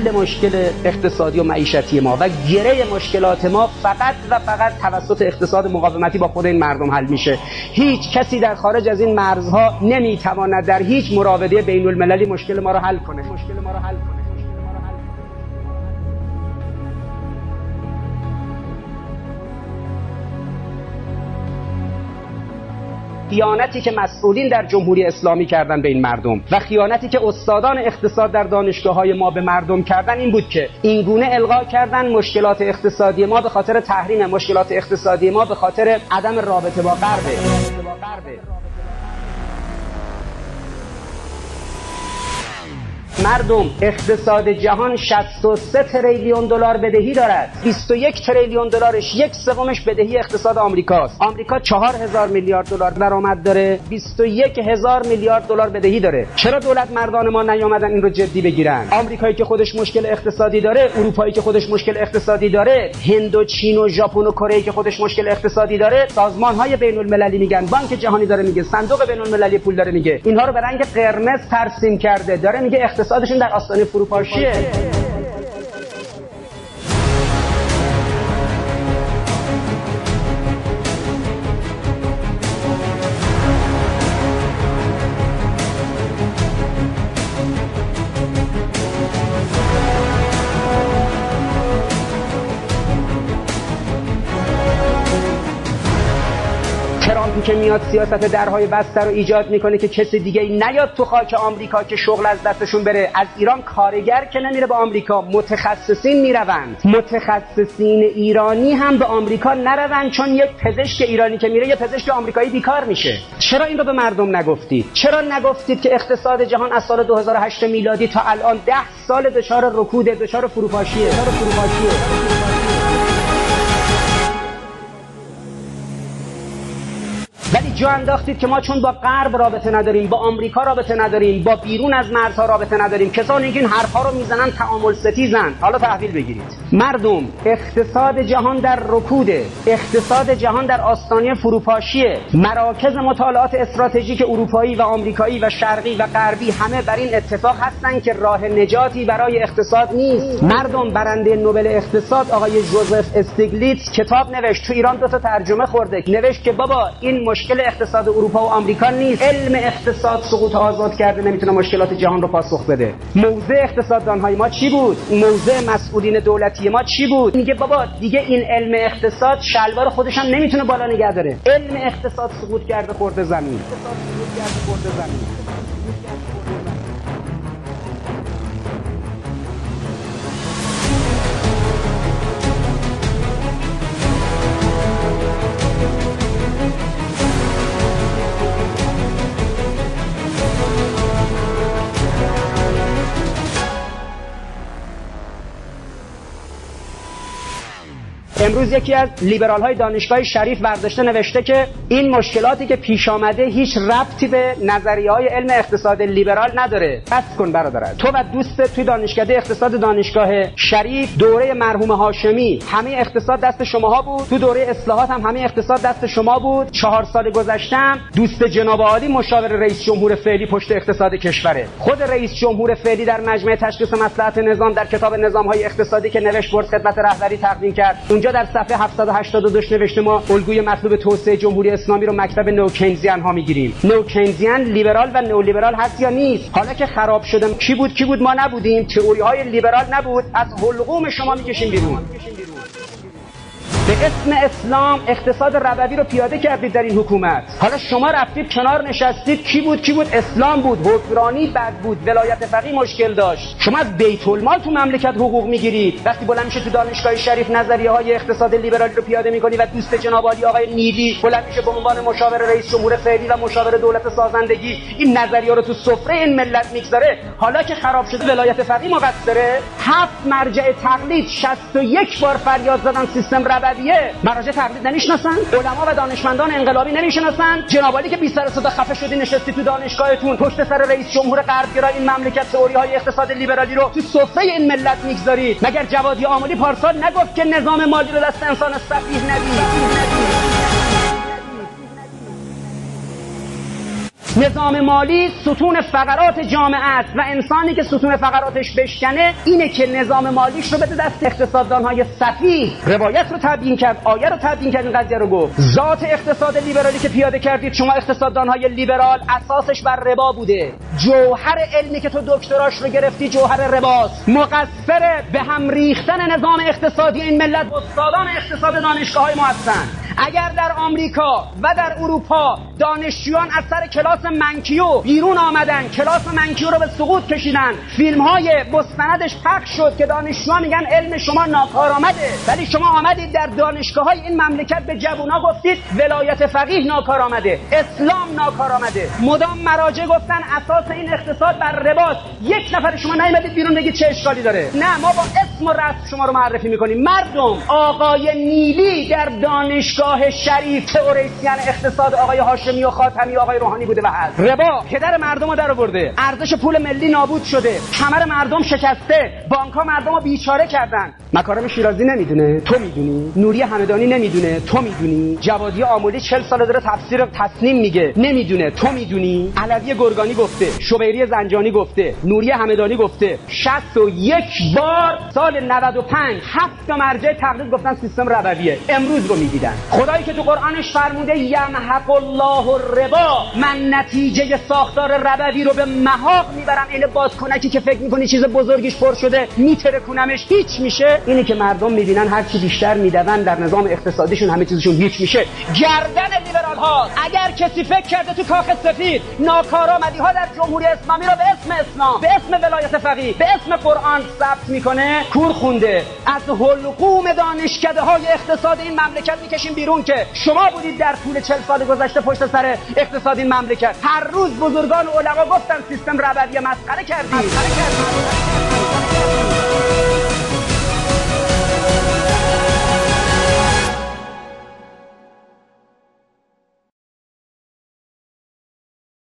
حل مشکل اقتصادی و معیشتی ما و گره مشکلات ما فقط و فقط توسط اقتصاد مقاومتی با خود این مردم حل میشه. هیچ کسی در خارج از این مرزها نمی‌تواند در هیچ مراوده بین المللی مشکل ما را حل کنه. مشکل ما را حل کنه. خیانتی که مسئولین در جمهوری اسلامی کردن به این مردم و خیانتی که استادان اقتصاد در دانشگاه های ما به مردم کردن این بود که این گونه القا کردن مشکلات اقتصادی ما به خاطر تحریم مشکلات اقتصادی ما به خاطر عدم رابطه با غربه مردم اقتصاد جهان 63 تریلیون دلار بدهی دارد. 21 تریلیون دلارش یک سومش بدهی اقتصاد آمریکاست. آمریکا 4000 میلیارد دلار درآمد داره. 21 هزار میلیارد دلار بدهی داره. چرا دولت مردان ما نیامدن این رو جدی بگیرن؟ آمریکایی که خودش مشکل اقتصادی داره اروپایی که خودش مشکل اقتصادی داره هند و چین و ژاپن و کره که خودش مشکل اقتصادی داره سازمان های بین المللی میگن. بانک جهانی داره میگه صندوق بین المللی پول داره میگه. اینها رو به رنگ قرمز ترسیم کرده. داره میگه اقتصادشون در آستانه فروپاشیه. که میاد سیاست درهای بسته رو ایجاد می‌کنه که کسی دیگه نیاد تو خاک آمریکا که شغل از دستشون بره. از ایران کارگر که نمیره به آمریکا. متخصصین می‌روند. متخصصین ایرانی هم به آمریکا نروند چون یک پزشک ایرانی که میره یه پزشک آمریکایی بیکار میشه. چرا این رو به مردم نگفتید؟ چرا نگفتید که اقتصاد جهان از سال 2008 میلادی تا الان ده سال دچار رکود دچار فروپاشیه؟ دچار فروپاشیه؟ ولی جا انداختید که ما چون با غرب رابطه نداریم با آمریکا رابطه نداریم با بیرون از مرزها رابطه نداریم کسانی که این حرفها رو می‌زنن تعامل ستیزن. حالا تحویل بگیرید. مردم اقتصاد جهان در رکوده اقتصاد جهان در آستانه فروپاشیه. مراکز مطالعات استراتژیک اروپایی و آمریکایی و شرقی و غربی همه بر این اتفاق هستن که راه نجاتی برای اقتصاد نیست. مردم برنده نوبل اقتصاد آقای جوزف استیگلیتس کتاب نوشت. تو ایران دو تا ترجمه خورده. نوشت که بابا این مشکل اقتصاد اروپا و آمریکا نیست. علم اقتصاد سقوط آزاد کرده نمی‌تونه مشکلات جهان رو پاسخ بده. موضع اقتصاددان های ما چی بود؟ موضع مسئولین دولتی ما چی بود؟ میگه بابا دیگه این علم اقتصاد شلوار خودش هم نمی‌تونه بالا نگه داره. علم اقتصاد سقوط کرده خورده زمین. امروز یکی از لیبرال های دانشگاه شریف برداشته نوشته که این مشکلاتی که پیش آمده هیچ ربطی به نظریه های علم اقتصاد لیبرال نداره. بس کن برادرت تو و دوست توی دانشکده اقتصاد دانشگاه شریف دوره مرحوم هاشمی همه اقتصاد دست شماها بود. تو دوره اصلاحات هم همه اقتصاد دست شما بود. چهار سال گذشتم. دوست جناب عالی مشاور رئیس جمهور فعلی پشت اقتصاد کشوره. خود رئیس جمهور فعلی در مجمع تشخیص مصلحت نظام در کتاب نظام های اقتصادی که نوشت برد خدمت رهبری تقدیم کرد. اونجا در صفحه 782 نوشته ما الگوی مطلوب توسعه جمهوری اسلامی رو مکتب نوکینزیان ها می‌گیریم. نوکینزیان لیبرال و نو لیبرال هست یا نیست؟ حالا که خراب شدم کی بود کی بود ما نبودیم تئوری های لیبرال نبود از حلقوم شما می‌کشیم بیرون. به اسم اسلام اقتصاد ربوی رو پیاده کردید در این حکومت. حالا شما رفتید کنار نشستید. کی بود؟ کی بود؟ اسلام بود. حکمرانی بد بود. ولایت فقیه مشکل داشت. شما از بیت المال تو مملکت حقوق می‌گیرید. وقتی بلند میشه تو دانشگاه شریف نظریه های اقتصاد لیبرال رو پیاده می‌کنی و دوست جناب عالی آقای نیلی بلند میشه به عنوان مشاور رئیس جمهور فعلی و مشاور دولت سازندگی این نظریه رو تو سفره این ملت می‌گذاره. حالا که خراب شده ولایت فقیه مقصره. هفت مرجع تقلید 61 بار فریاد زدن سیستم ربوی ربویه مراجع تقلید نمی‌شناسن علما و دانشمندان انقلابی نمی‌شناسن جنابالی که بی سر صدا خفه شدی نشستی تو دانشگاهتون. پشت سر رئیس جمهور غربگرا این مملکت تئوری های اقتصاد لیبرالی رو تو سفره این ملت می‌گذارید. مگر جوادی آملی پارسال نگفت که نظام مالی رو دست انسان سفیه ندید نظام مالی ستون فقرات جامعه است و انسانی که ستون فقراتش بشکنه اینه که نظام مالیش رو بده دست اقتصاددان های صفی. روایت رو تبیین کرد آیه رو تبیین کرد این قضیه رو گفت. ذات اقتصاد لیبرالی که پیاده کردید شما اقتصاددان های لیبرال اساسش بر ربا بوده. جوهر علمی که تو دکتراش رو گرفتی جوهر رباست. مقصر به هم ریختن نظام اقتصادی این ملت استادان اقتصاد دانشگاه های ما هستن. اگر در آمریکا و در اروپا دانشجویان از سر کلاس منکیو بیرون آمدن کلاس منکیو رو به سقوط کشیدن فیلم های مستندش پخش شد که دانشجویان میگن علم شما ناکارآمده. ولی شما آمدید در دانشگاه های این مملکت به جوونا گفتید ولایت فقیه ناکارآمده اسلام ناکارآمده. مدام مراجع گفتن اساس این اقتصاد بر رباط. یک نفر شما نیومدید بیرون بگید چه اشکالی داره. نه ما با اسم و رسم شما رو معرفی می‌کنیم. مردم آقای نیلی در دانشگاه دانشگاه شریف تئوریسین اقتصاد آقای هاشمی و خاتمی آقای روحانی بوده و هست. ربا. پدر مردم رو در آورده. ارزش پول ملی نابود شده. کمر مردم شکسته. بانک ها مردم رو بیچاره کردن. مکارم شیرازی نمی‌دونه. تو می‌دونی. نوری همدانی نمی‌دونه. تو می‌دونی. جوادی آمولی 40 ساله داره تفسیر تصنیم میگه. نمی‌دونه. تو می‌دونی. علوی گرگانی گفته. شبیری زنجانی گفته. نوری همدانی گفته. 61 بار سال 95 هفت مرجع تقلید گفتن سیستم ربویه. امروز رو می‌دیدن. خدایی که تو قرآنش فرموده یمحق الله الربا. من نتیجه ساختار ربوی رو به محاق می‌برم. این بادکنکی که فکر می‌کنی چیز بزرگیش پر شده میترکونمش. هیچ میشه. اینی که مردم می‌بینن هر چی بیشتر میدون در نظام اقتصادیشون همه چیزشون هیچ میشه. گردن لیبرال ها اگر کسی فکر کرده تو کاخ سفید ناکارآمدی ها در جمهوری اسلامی رو به اسم اسلام به اسم ولایت فقیه به اسم قرآن ثبت می‌کنه کور خونده. از حلقوم دانشکده های اقتصاد این مملکت می‌کشیم بیرون که شما بودید در طول چل سال گذشته پشت سر اقتصاد این مملکت. هر روز بزرگان و علما گفتن سیستم ربوی مسخره کردید